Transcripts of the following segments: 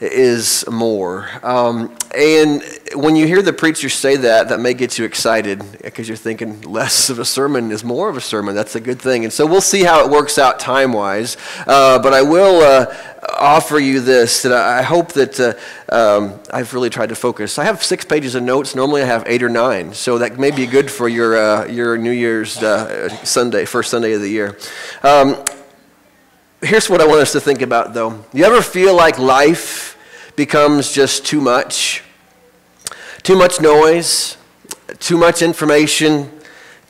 is more. Um, and when you hear the preacher say that, that may get you excited because you're thinking less of a sermon is more of a sermon. That's a good thing. And so we'll see how it works out time wise. Uh, but I will uh, offer you this that I hope that uh, um, I've really tried to focus. I have six pages of notes. Normally I have eight or nine. So that may be good for your, uh, your New Year's uh, Sunday, first Sunday of the year. Um, here's what I want us to think about, though. You ever feel like life becomes just too much? Too much noise, too much information,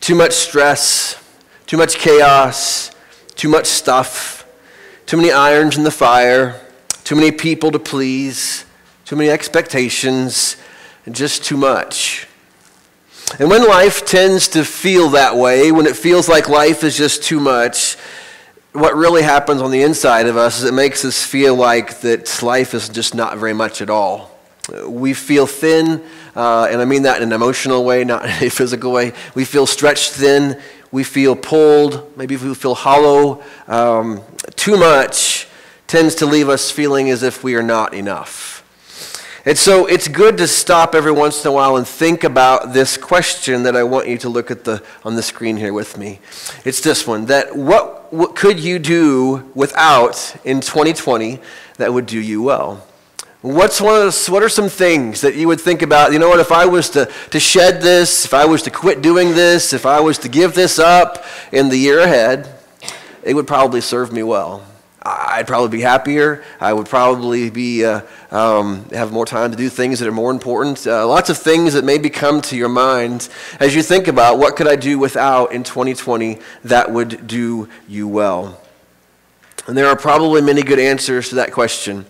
too much stress, too much chaos, too much stuff, too many irons in the fire, too many people to please, too many expectations, and just too much. And when life tends to feel that way, when it feels like life is just too much, what really happens on the inside of us is it makes us feel like that life is just not very much at all. We feel thin, uh, and I mean that in an emotional way, not in a physical way. We feel stretched thin. We feel pulled. Maybe we feel hollow. Um, too much tends to leave us feeling as if we are not enough. And so it's good to stop every once in a while and think about this question that I want you to look at the, on the screen here with me. It's this one that what, what could you do without in 2020 that would do you well? What's one of the, what are some things that you would think about? You know what, if I was to, to shed this, if I was to quit doing this, if I was to give this up in the year ahead, it would probably serve me well. I'd probably be happier. I would probably be, uh, um, have more time to do things that are more important. Uh, lots of things that maybe come to your mind as you think about what could I do without in 2020 that would do you well. And there are probably many good answers to that question.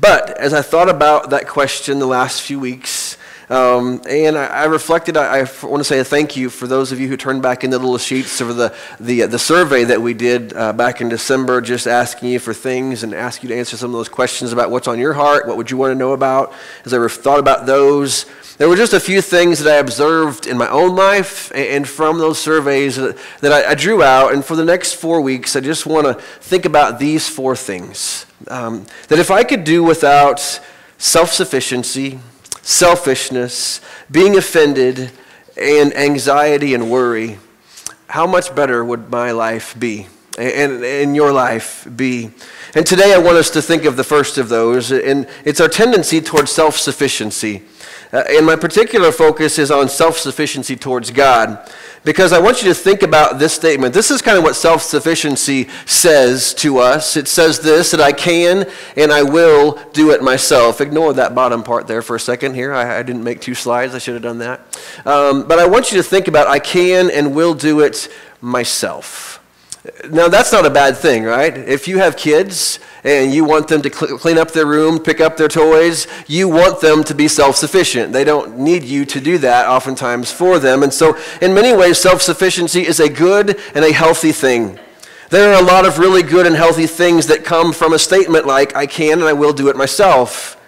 But as I thought about that question the last few weeks, um, and I, I reflected, I, I, want to say a thank you for those of you who turned back in the little sheets of the, the, the survey that we did uh, back in December, just asking you for things and ask you to answer some of those questions about what's on your heart, what would you want to know about. As I thought about those, there were just a few things that I observed in my own life and from those surveys that I, drew out. And for the next four weeks, I just want to think about these four things. Um, that if I could do without self sufficiency, selfishness, being offended, and anxiety and worry, how much better would my life be? And, and your life be? And today I want us to think of the first of those, and it's our tendency towards self sufficiency. Uh, and my particular focus is on self sufficiency towards God. Because I want you to think about this statement. This is kind of what self sufficiency says to us. It says this that I can and I will do it myself. Ignore that bottom part there for a second here. I, I didn't make two slides, I should have done that. Um, but I want you to think about I can and will do it myself. Now, that's not a bad thing, right? If you have kids and you want them to cl- clean up their room, pick up their toys, you want them to be self sufficient. They don't need you to do that oftentimes for them. And so, in many ways, self sufficiency is a good and a healthy thing. There are a lot of really good and healthy things that come from a statement like, I can and I will do it myself.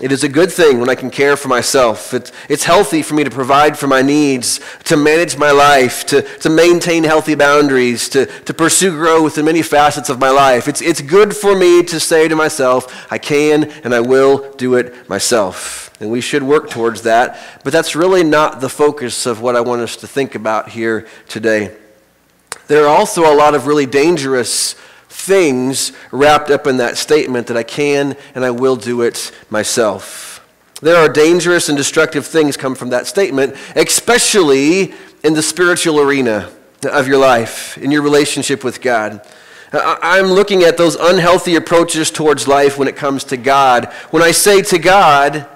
It is a good thing when I can care for myself. It, it's healthy for me to provide for my needs, to manage my life, to, to maintain healthy boundaries, to, to pursue growth in many facets of my life. It's, it's good for me to say to myself, I can and I will do it myself. And we should work towards that. But that's really not the focus of what I want us to think about here today. There are also a lot of really dangerous things wrapped up in that statement that I can and I will do it myself. There are dangerous and destructive things come from that statement, especially in the spiritual arena of your life, in your relationship with God. I'm looking at those unhealthy approaches towards life when it comes to God. When I say to God,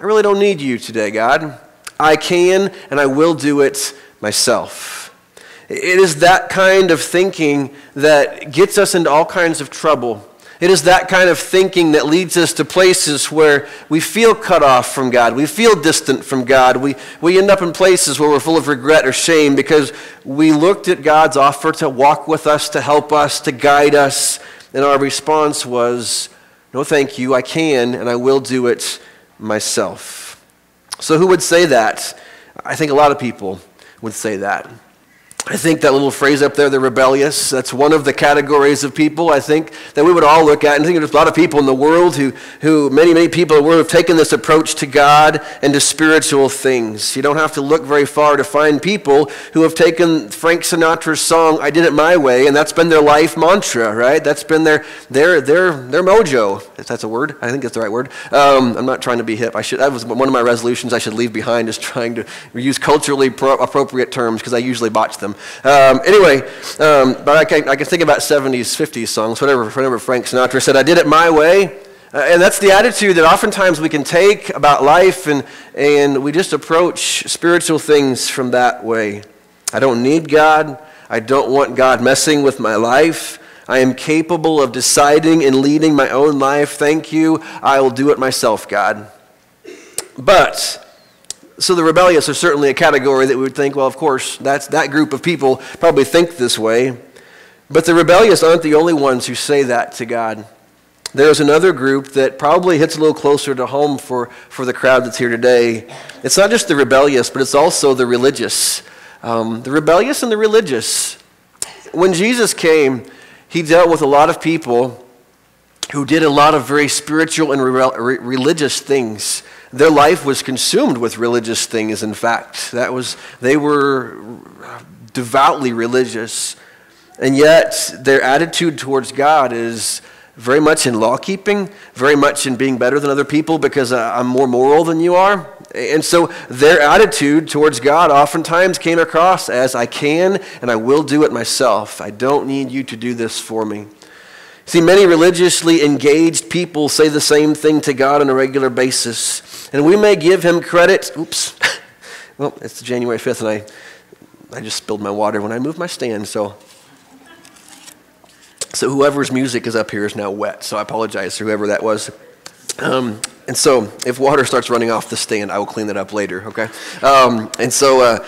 I really don't need you today, God. I can and I will do it myself. It is that kind of thinking that gets us into all kinds of trouble. It is that kind of thinking that leads us to places where we feel cut off from God. We feel distant from God. We, we end up in places where we're full of regret or shame because we looked at God's offer to walk with us, to help us, to guide us, and our response was, No, thank you. I can and I will do it myself. So, who would say that? I think a lot of people would say that. I think that little phrase up there, the rebellious, that's one of the categories of people I think that we would all look at. And I think there's a lot of people in the world who, who many, many people in the world have taken this approach to God and to spiritual things. You don't have to look very far to find people who have taken Frank Sinatra's song, I Did It My Way, and that's been their life mantra, right? That's been their, their, their, their mojo, if that's a word. I think that's the right word. Um, I'm not trying to be hip. I should, that was one of my resolutions I should leave behind is trying to use culturally pro- appropriate terms because I usually botch them. Um, anyway, um, but I can, I can think about 70s, 50s songs, whatever, whatever Frank Sinatra said. I did it my way. Uh, and that's the attitude that oftentimes we can take about life, and, and we just approach spiritual things from that way. I don't need God. I don't want God messing with my life. I am capable of deciding and leading my own life. Thank you. I will do it myself, God. But so the rebellious are certainly a category that we would think, well, of course, that's that group of people probably think this way. But the rebellious aren't the only ones who say that to God. There's another group that probably hits a little closer to home for, for the crowd that's here today. It's not just the rebellious, but it's also the religious. Um, the rebellious and the religious. When Jesus came, he dealt with a lot of people who did a lot of very spiritual and re- religious things. Their life was consumed with religious things, in fact. That was, they were devoutly religious. And yet, their attitude towards God is very much in law keeping, very much in being better than other people because I'm more moral than you are. And so their attitude towards God oftentimes came across as I can and I will do it myself. I don't need you to do this for me. See, many religiously engaged people say the same thing to God on a regular basis. And we may give him credit. Oops. well, it's January 5th, and I, I just spilled my water when I moved my stand, so. So whoever's music is up here is now wet, so I apologize to whoever that was. Um, and so if water starts running off the stand, I will clean it up later, okay? Um, and so uh,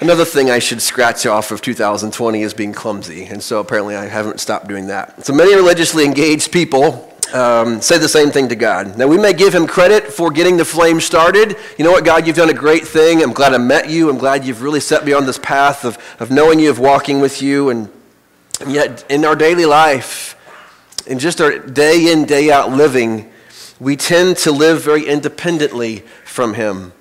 another thing I should scratch off of 2020 is being clumsy. And so apparently I haven't stopped doing that. So many religiously engaged people um, say the same thing to God. Now, we may give him credit for getting the flame started. You know what, God, you've done a great thing. I'm glad I met you. I'm glad you've really set me on this path of, of knowing you, of walking with you. And, and yet, in our daily life, in just our day in, day out living, we tend to live very independently from him.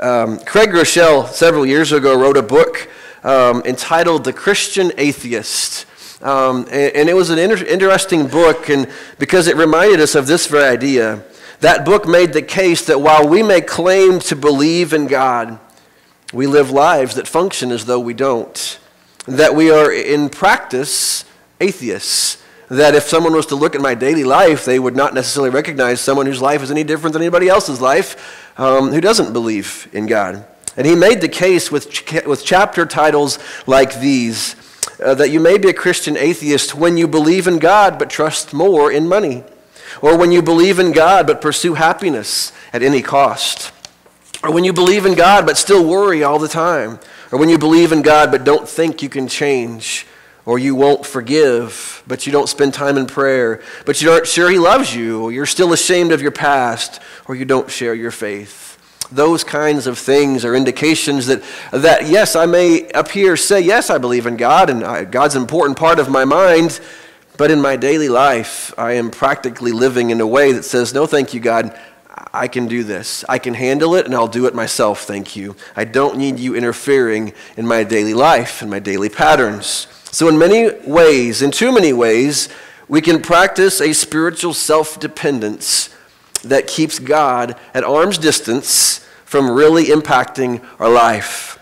Um, Craig Groeschel, several years ago, wrote a book um, entitled The Christian Atheist. Um, and, and, it was an inter- interesting book and because it reminded us of this very idea. That book made the case that while we may claim to believe in God, we live lives that function as though we don't. That we are, in practice, atheists. That if someone was to look at my daily life, they would not necessarily recognize someone whose life is any different than anybody else's life um, who doesn't believe in God. And he made the case with, ch- with chapter titles like these uh, that you may be a Christian atheist when you believe in God but trust more in money, or when you believe in God but pursue happiness at any cost, or when you believe in God but still worry all the time, or when you believe in God but don't think you can change, or you won't forgive, but you don't spend time in prayer, but you aren't sure He loves you, or you're still ashamed of your past, or you don't share your faith. Those kinds of things are indications that, that yes, I may up here say, yes, I believe in God, and I, God's an important part of my mind, but in my daily life, I am practically living in a way that says, no, thank you, God. I can do this. I can handle it, and I'll do it myself, thank you. I don't need you interfering in my daily life and my daily patterns. So, in many ways, in too many ways, we can practice a spiritual self dependence that keeps God at arm's distance from really impacting our life.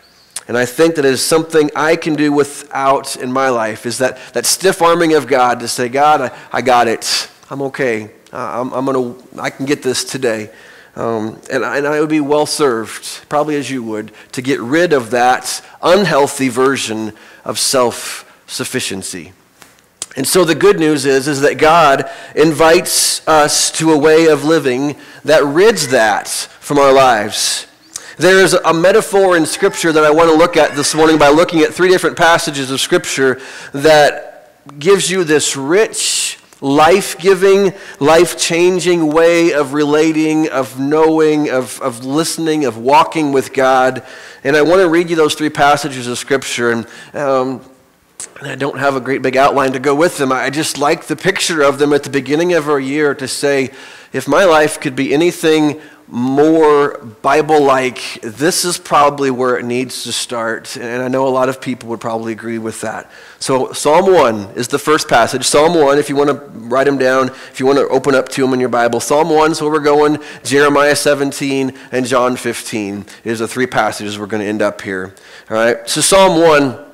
And I think that is something I can do without in my life is that, that stiff arming of God to say, God, I, I got it. I'm okay. I'm, I'm gonna, I can get this today. Um, and, and I would be well served, probably as you would, to get rid of that unhealthy version of self sufficiency. And so the good news is, is that God invites us to a way of living that rids that from our lives. There's a metaphor in Scripture that I want to look at this morning by looking at three different passages of Scripture that gives you this rich life giving, life changing way of relating, of knowing, of, of listening, of walking with God. And I want to read you those three passages of Scripture. And, um, and I don't have a great big outline to go with them. I just like the picture of them at the beginning of our year to say, if my life could be anything more Bible like, this is probably where it needs to start. And I know a lot of people would probably agree with that. So, Psalm 1 is the first passage. Psalm 1, if you want to write them down, if you want to open up to them in your Bible. Psalm 1 is where we're going. Jeremiah 17 and John 15 is the three passages we're going to end up here. All right. So, Psalm 1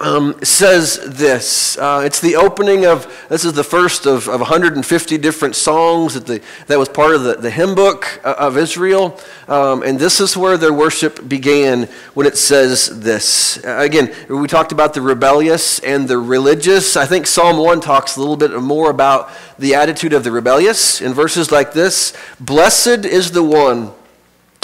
um, says this. Uh, it's the opening of, this is the first of, of 150 different songs that, the, that was part of the, the hymn book uh, of Israel. Um, and this is where their worship began when it says this. Uh, again, we talked about the rebellious and the religious. I think Psalm 1 talks a little bit more about the attitude of the rebellious in verses like this Blessed is the one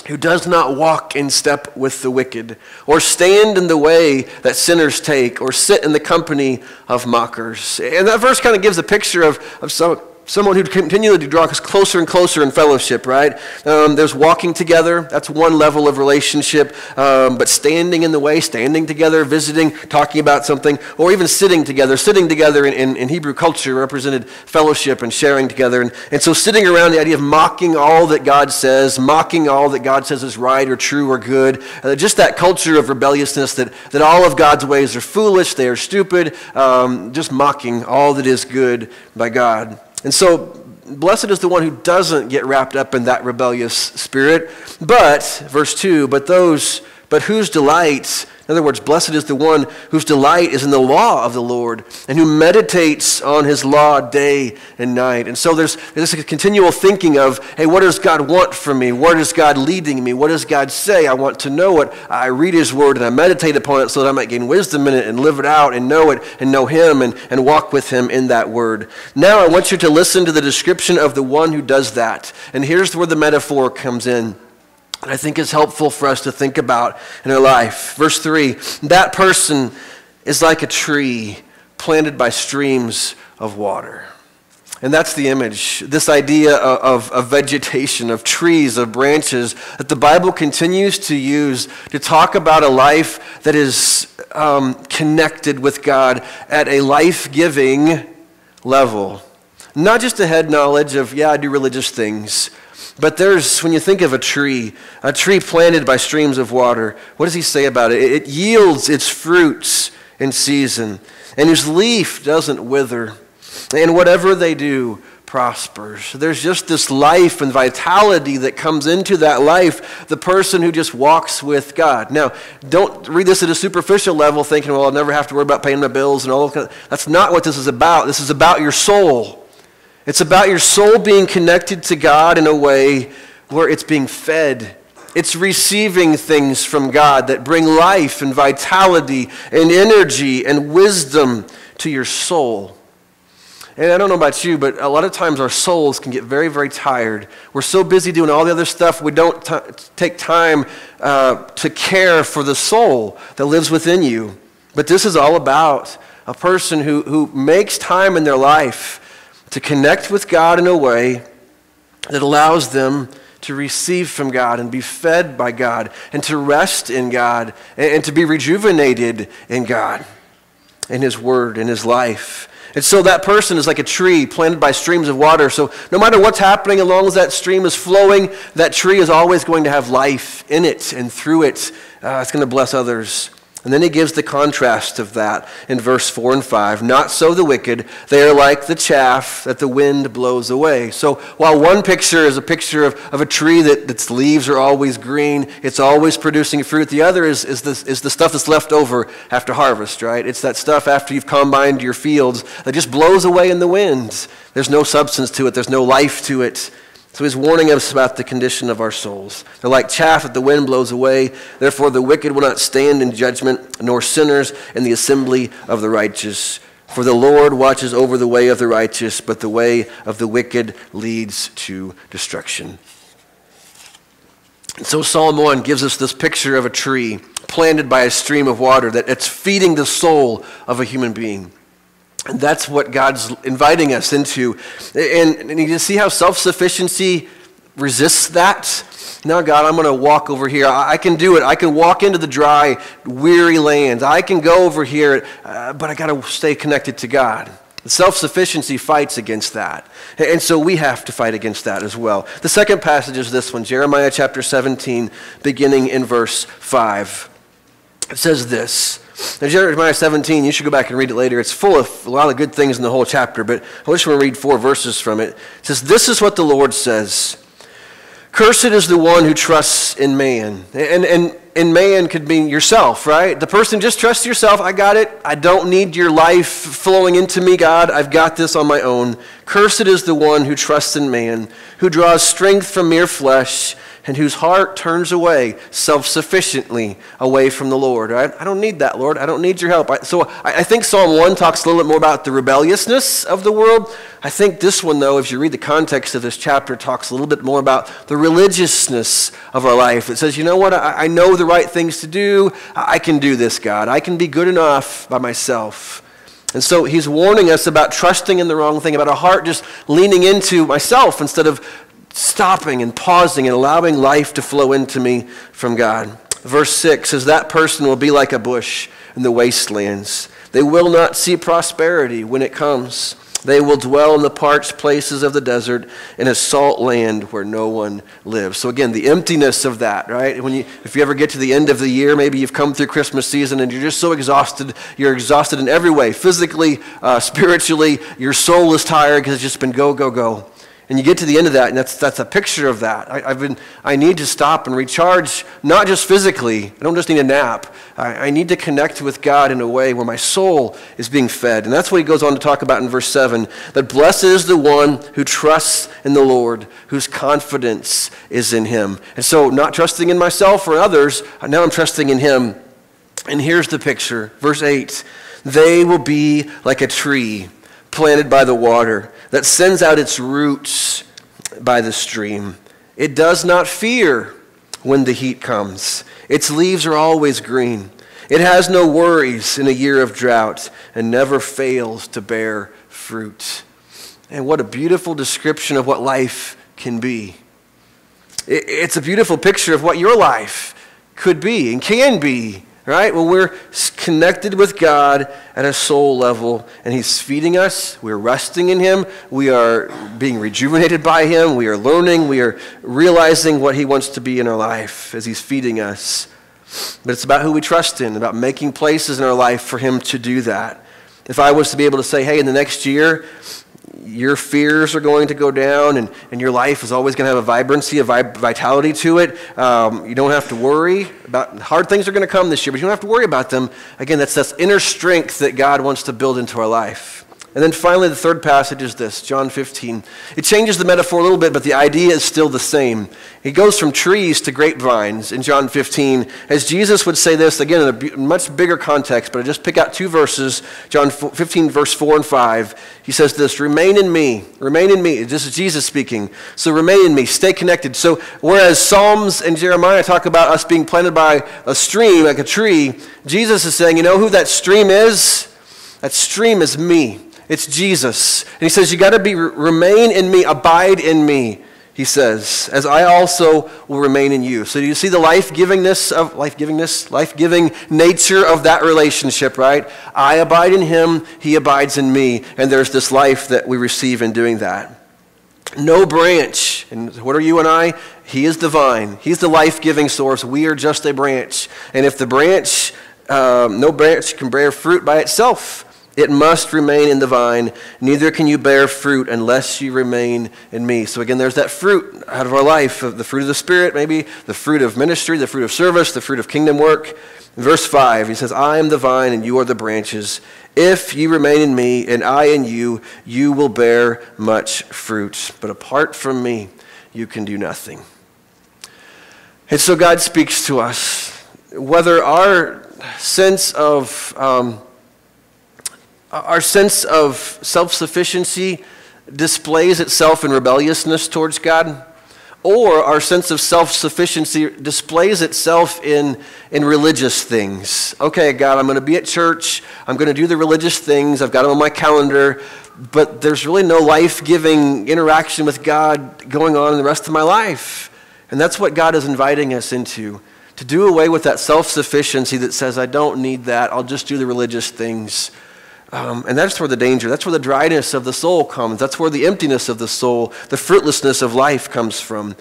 who does not walk in step with the wicked, or stand in the way that sinners take, or sit in the company of mockers. And that verse kind of gives a picture of, of some, someone who continually draws us closer and closer in fellowship, right? Um, there's walking together. That's one level of relationship. Um, but standing in the way, standing together, visiting, talking about something, or even sitting together. Sitting together in, in, in Hebrew culture represented fellowship and sharing together. And, and so sitting around the idea of mocking all that God says, mocking all that God says is right or true or good. Uh, just that culture of rebelliousness that, that all of God's ways are foolish, they are stupid, um, just mocking all that is good by God. And so, blessed is the one who doesn't get wrapped up in that rebellious spirit. But, verse 2, but those, but whose delight in other words, blessed is the one whose delight is in the law of the Lord and who meditates on his law day and night. And so there's, there's a continual thinking of, hey, what does God want from me? Where is God leading me? What does God say? I want to know it. I read his word and I meditate upon it so that I might gain wisdom in it and live it out and know it and know him and, and walk with him in that word. Now I want you to listen to the description of the one who does that. And here's where the metaphor comes in. I think is helpful for us to think about in our life. Verse 3 that person is like a tree planted by streams of water. And that's the image, this idea of, of, vegetation, of trees, of branches, that the Bible continues to use to talk about a life that is um, connected with God at a life giving level. Not just a head knowledge of, yeah, I do religious things, but there's, when you think of a tree, a tree planted by streams of water, what does he say about it? It yields its fruits in season, and whose leaf doesn't wither. And whatever they do prospers. There's just this life and vitality that comes into that life, the person who just walks with God. Now, don't read this at a superficial level thinking, well, I'll never have to worry about paying my bills and all that. That's not what this is about. This is about your soul. It's about your soul being connected to God in a way where it's being fed. It's receiving things from God that bring life and vitality and energy and wisdom to your soul. And I don't know about you, but a lot of times our souls can get very, very tired. We're so busy doing all the other stuff, we don't t- take time uh, to care for the soul that lives within you. But this is all about a person who, who makes time in their life to connect with God in a way that allows them to receive from God and be fed by God and to rest in God and, to be rejuvenated in God, in His Word, in His life. And so that person is like a tree planted by streams of water. So no matter what's happening, as long as that stream is flowing, that tree is always going to have life in it and through it. Uh, it's going to bless others. And then he gives the contrast of that in verse 4 and 5. Not so the wicked. They are like the chaff that the wind blows away. So while one picture is a picture of, of a tree that its leaves are always green, it's always producing fruit, the other is, is, the, is the stuff that's left over after harvest, right? It's that stuff after you've combined your fields that just blows away in the wind. There's no substance to it, there's no life to it. So he's warning us about the condition of our souls. They're like chaff that the wind blows away. Therefore, the wicked will not stand in judgment, nor sinners in the assembly of the righteous. For the Lord watches over the way of the righteous, but the way of the wicked leads to destruction. And so Psalm 1 gives us this picture of a tree planted by a stream of water that it's feeding the soul of a human being. And that's what God's inviting us into. And, and you see how self sufficiency resists that? Now, God, I'm going to walk over here. I, I, can do it. I can walk into the dry, weary lands. I can go over here, uh, but I got to stay connected to God. Self sufficiency fights against that. And so we have to fight against that as well. The second passage is this one Jeremiah chapter 17, beginning in verse 5. It says this. Now, Jeremiah 17, you should go back and read it later. It's full of a lot of good things in the whole chapter, but I just want to read four verses from it. It says, This is what the Lord says Cursed is the one who trusts in man. And, and in man could mean yourself, right? The person just trusts yourself. I got it. I don't need your life flowing into me, God. I've got this on my own. Cursed is the one who trusts in man, who draws strength from mere flesh and whose heart turns away self sufficiently away from the Lord. I don't need that, Lord. I don't need your help. I, so I, I, think Psalm 1 talks a little bit more about the rebelliousness of the world. I think this one, though, if you read the context of this chapter, talks a little bit more about the religiousness of our life. It says, you know what? I, I know the right things to do. I can do this, God. I can be good enough by myself. And so he's warning us about trusting in the wrong thing, about a heart just leaning into myself instead of stopping and pausing and allowing life to flow into me from God. Verse 6 says, That person will be like a bush in the wastelands. They will not see prosperity when it comes. They will dwell in the parched places of the desert in a salt land where no one lives. So again, the emptiness of that, right? When you, if you ever get to the end of the year, maybe you've come through Christmas season and you're just so exhausted. You're exhausted in every way, physically, uh, spiritually. Your soul is tired because it's just been go, go, go. And you get to the end of that, and that's, that's a picture of that. I, have been, I need to stop and recharge, not just physically. I don't just need a nap. I, I need to connect with God in a way where my soul is being fed. And that's what he goes on to talk about in verse 7 that blessed is the one who trusts in the Lord, whose confidence is in him. And so, not trusting in myself or others, now I'm trusting in him. And here's the picture. Verse 8 They will be like a tree planted by the water that sends out its roots by the stream. It does not fear when the heat comes. Its leaves are always green. It has no worries in a year of drought and never fails to bear fruit. And what a beautiful description of what life can be. It's a beautiful picture of what your life could be and can be right? When we're connected with God at a soul level and He's feeding us, we're resting in Him, we are being rejuvenated by Him, we are learning, we are realizing what He wants to be in our life as He's feeding us. But it's about who we trust in, about making places in our life for Him to do that. If I was to be able to say, hey, in the next year, your fears are going to go down and, and your life is always going to have a vibrancy, a vitality to it. Um, you don't have to worry about hard things are going to come this year, but you don't have to worry about them. Again, that's this inner strength that God wants to build into our life. And then finally, the third passage is this John 15. It changes the metaphor a little bit, but the idea is still the same. He goes from trees to grapevines in John 15. As Jesus would say this, again, in a much bigger context, but I just pick out two verses John 15, verse 4 and 5. He says this Remain in me, remain in me. This is Jesus speaking. So remain in me, stay connected. So whereas Psalms and Jeremiah talk about us being planted by a stream, like a tree, Jesus is saying, You know who that stream is? That stream is me. It's Jesus. And he says, You got to be remain in me, abide in me. He says, as I also will remain in you. So do you see the life-givingness of life-givingness, life-giving nature of that relationship, right? I abide in him, he abides in me, and there's this life that we receive in doing that. No branch, and what are you and I? He is the vine. He's the life-giving source. We are just a branch. And if the branch, um, no branch can bear fruit by itself. It must remain in the vine. Neither can you bear fruit unless you remain in me. So, again, there's that fruit out of our life the fruit of the Spirit, maybe the fruit of ministry, the fruit of service, the fruit of kingdom work. In verse 5, he says, I am the vine and you are the branches. If you remain in me and I in you, you will bear much fruit. But apart from me, you can do nothing. And so God speaks to us. Whether our sense of um, our sense of self sufficiency displays itself in rebelliousness towards God, or our sense of self sufficiency displays itself in, in religious things. Okay, God, I'm going to be at church. I'm going to do the religious things. I've got them on my calendar. But there's really no life giving interaction with God going on in the rest of my life. And that's what God is inviting us into to do away with that self sufficiency that says, I don't need that. I'll just do the religious things. Um, and that's where the danger, that's where the dryness of the soul comes. That's where the emptiness of the soul, the fruitlessness of life comes from.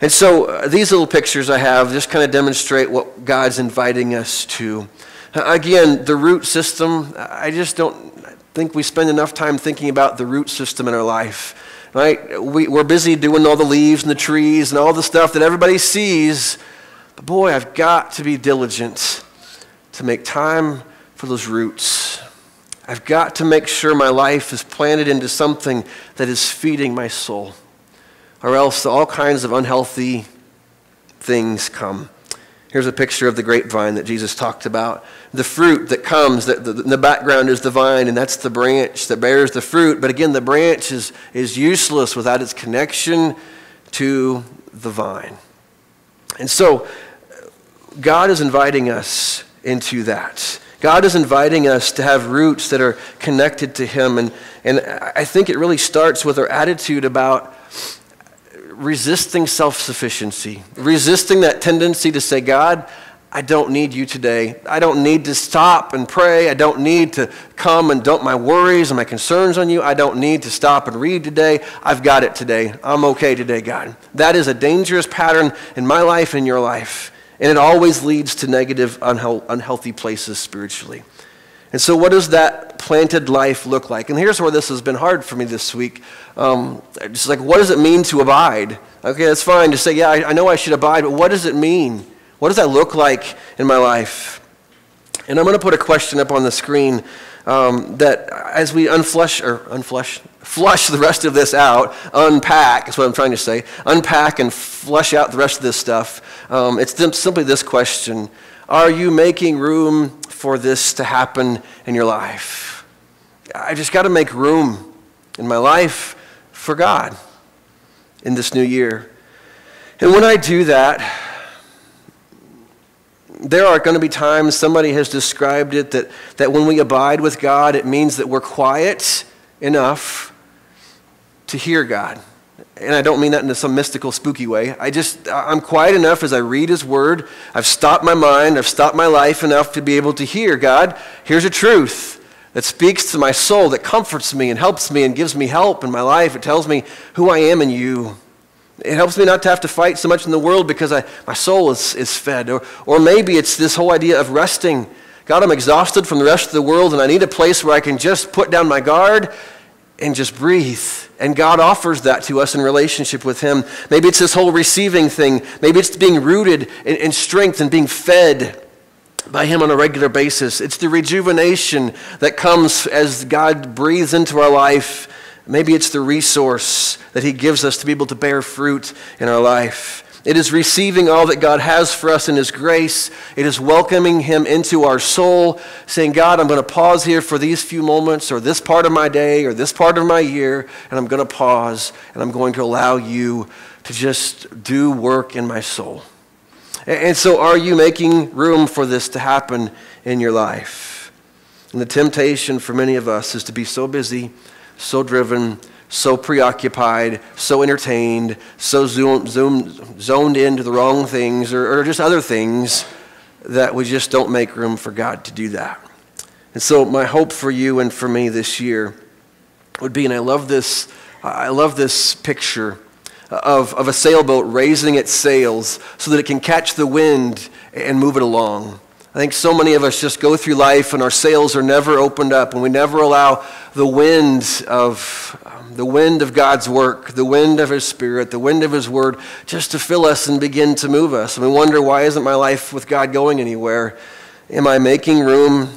And so uh, these little pictures I have just kind of demonstrate what God's inviting us to. Uh, again, the root system, I just don't think we spend enough time thinking about the root system in our life. Right? We, we're busy doing all the leaves and the trees and all the stuff that everybody sees. But boy, I've got to be diligent to make time for those roots. I've got to make sure my life is planted into something that is feeding my soul, or else all kinds of unhealthy things come. Here's a picture of the grapevine that Jesus talked about. The fruit that comes, that the, the background is the vine, and that's the branch that bears the fruit. But again, the branch is, is useless without its connection to the vine. And so, God is inviting us into that. God is inviting us to have roots that are connected to Him. And, and I think it really starts with our attitude about resisting self sufficiency, resisting that tendency to say, God, I don't need you today. I don't need to stop and pray. I don't need to come and dump my worries and my concerns on you. I don't need to stop and read today. I've got it today. I'm okay today, God. That is a dangerous pattern in my life and your life. And it always leads to negative, unhealthy places spiritually. And so, what does that planted life look like? And here's where this has been hard for me this week. Um, just like, what does it mean to abide? Okay, that's fine to say, yeah, I, I know I should abide, but what does it mean? What does that look like in my life? And I'm going to put a question up on the screen um, that as we unflush or unflush, flush the rest of this out, unpack is what I'm trying to say, unpack and flush out the rest of this stuff. Um, it's simply this question Are you making room for this to happen in your life? I just got to make room in my life for God in this new year. And when I do that, there are going to be times, somebody has described it, that, that when we abide with God, it means that we're quiet enough to hear God. And I don't mean that in some mystical, spooky way. I just, I'm quiet enough as I read His Word. I've stopped my mind, I've stopped my life enough to be able to hear God. Here's a truth that speaks to my soul, that comforts me and helps me and gives me help in my life. It tells me who I am in you. It helps me not to have to fight so much in the world because I, my soul is, is fed. Or, or maybe it's this whole idea of resting. God, I'm exhausted from the rest of the world and I need a place where I can just put down my guard and just breathe. And God offers that to us in relationship with Him. Maybe it's this whole receiving thing. Maybe it's being rooted in, in strength and being fed by Him on a regular basis. It's the rejuvenation that comes as God breathes into our life Maybe it's the resource that He gives us to be able to bear fruit in our life. It is receiving all that God has for us in His grace. It is welcoming Him into our soul, saying, God, I'm going to pause here for these few moments, or this part of my day, or this part of my year, and I'm going to pause, and I'm going to allow you to just do work in my soul. And so, are you making room for this to happen in your life? And the temptation for many of us is to be so busy so driven, so preoccupied, so entertained, so zoom, zoom, zoned into the wrong things or, or just other things that we just don't make room for God to do that. And so, my hope for you and for me this year would be, and I love this, I love this picture of, of a sailboat raising its sails so that it can catch the wind and move it along. I think so many of us just go through life and our sails are never opened up and we never allow the wind of um, the wind of God's work, the wind of his spirit, the wind of his word just to fill us and begin to move us. And we wonder why isn't my life with God going anywhere? Am I making room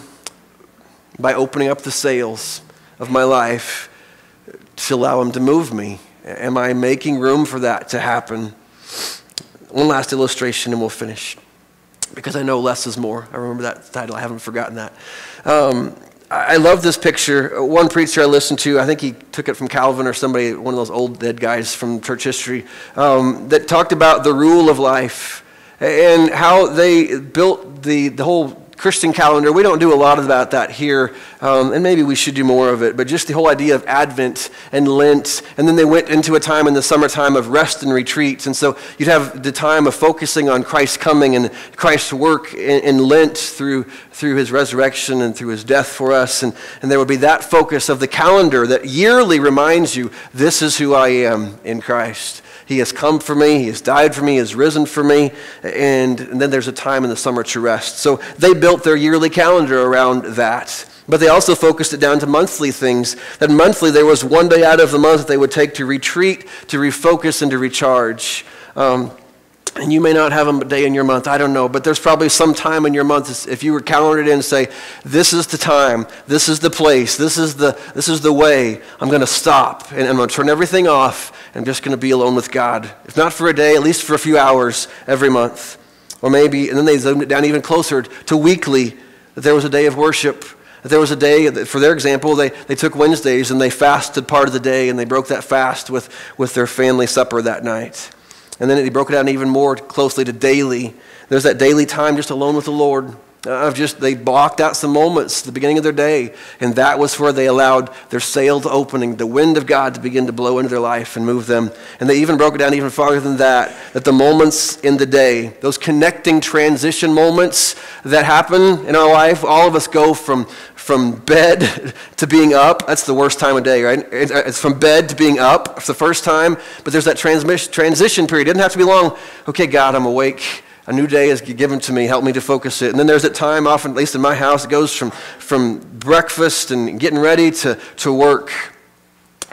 by opening up the sails of my life to allow him to move me? Am I making room for that to happen? One last illustration and we'll finish because I know less is more. I remember that title, I haven't forgotten that. Um, I love this picture. One preacher I listened to, I think he took it from Calvin or somebody, one of those old dead guys from church history, um, that talked about the rule of life and how they built the, the whole Christian calendar. We don't do a lot about that here, um, and maybe we should do more of it, but just the whole idea of Advent and Lent, and then they went into a time in the summertime of rest and retreats. And so you'd have the time of focusing on Christ's coming and Christ's work in, in Lent through, through his resurrection and through his death for us. And, and there would be that focus of the calendar that yearly reminds you this is who I am in Christ. He has come for me. He has died for me. He has risen for me. And, and then there's a time in the summer to rest. So they built their yearly calendar around that. But they also focused it down to monthly things. That monthly, there was one day out of the month that they would take to retreat, to refocus, and to recharge. Um, and you may not have a day in your month, I don't know, but there's probably some time in your month if you were calendared in and say, this is the time, this is the place, this is the, this is the way, I'm going to stop and I'm going to turn everything off I'm just going to be alone with God. If not for a day, at least for a few hours every month. Or maybe, and then they zoomed it down even closer to weekly, that there was a day of worship. That there was a day, for their example, they, they took Wednesdays and they fasted part of the day and they broke that fast with, with their family supper that night. And then they broke it down even more closely to daily. There's that daily time just alone with the Lord of just they blocked out some moments the beginning of their day and that was where they allowed their sails to opening the wind of god to begin to blow into their life and move them. And they even broke it down even farther than that that the moments in the day those connecting transition moments that happen in our life all of us go from from bed to being up. That's the worst time of day right? Uh, it's from bed to being up. For the first time but there's that transition period. It doesn't have to be long. Okay god i'm awake a new day is given to me. Help me to focus it. And then there's that time, often, at least in my house, it goes from, from breakfast and getting ready to, to work.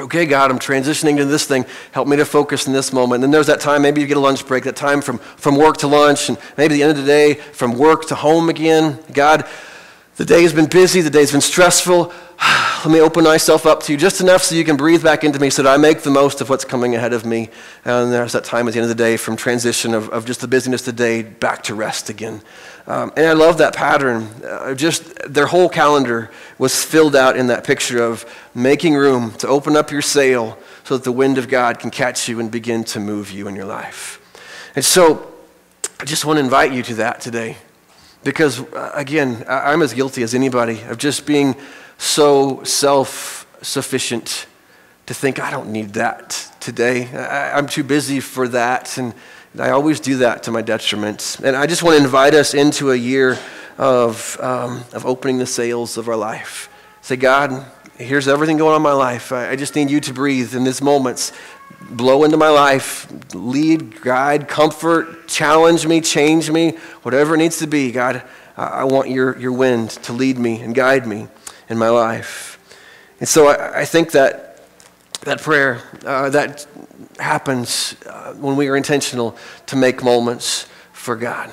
Okay, God, I'm transitioning to this thing. Help me to focus in this moment. And then there's that time, maybe you get a lunch break, that time from, from work to lunch, and maybe the end of the day, from work to home again. God, the day has been busy, the day's been stressful. Let me open myself up to you just enough so you can breathe back into me so that I make the most of what's coming ahead of me. And there's that time at the end of the day from transition of, of just the busyness of the day back to rest again. Um, and I love that pattern. Uh, just their whole calendar was filled out in that picture of making room to open up your sail so that the wind of God can catch you and begin to move you in your life. And so I just want to invite you to that today. Because, uh, again, I'm as guilty as anybody of just being so self sufficient to think, I don't need that today. I, am too busy for that. And I always do that to my detriment. And I just want to invite us into a year of, um, of opening the sails of our life. Say, God, here's everything going on in my life. I, I just need you to breathe in these moments. Blow into my life, lead, guide, comfort, challenge me, change me, whatever it needs to be. God, I, want your, your wind to lead me and guide me in my life. And so I, I think that that prayer, uh, that happens uh, when we are intentional to make moments for God.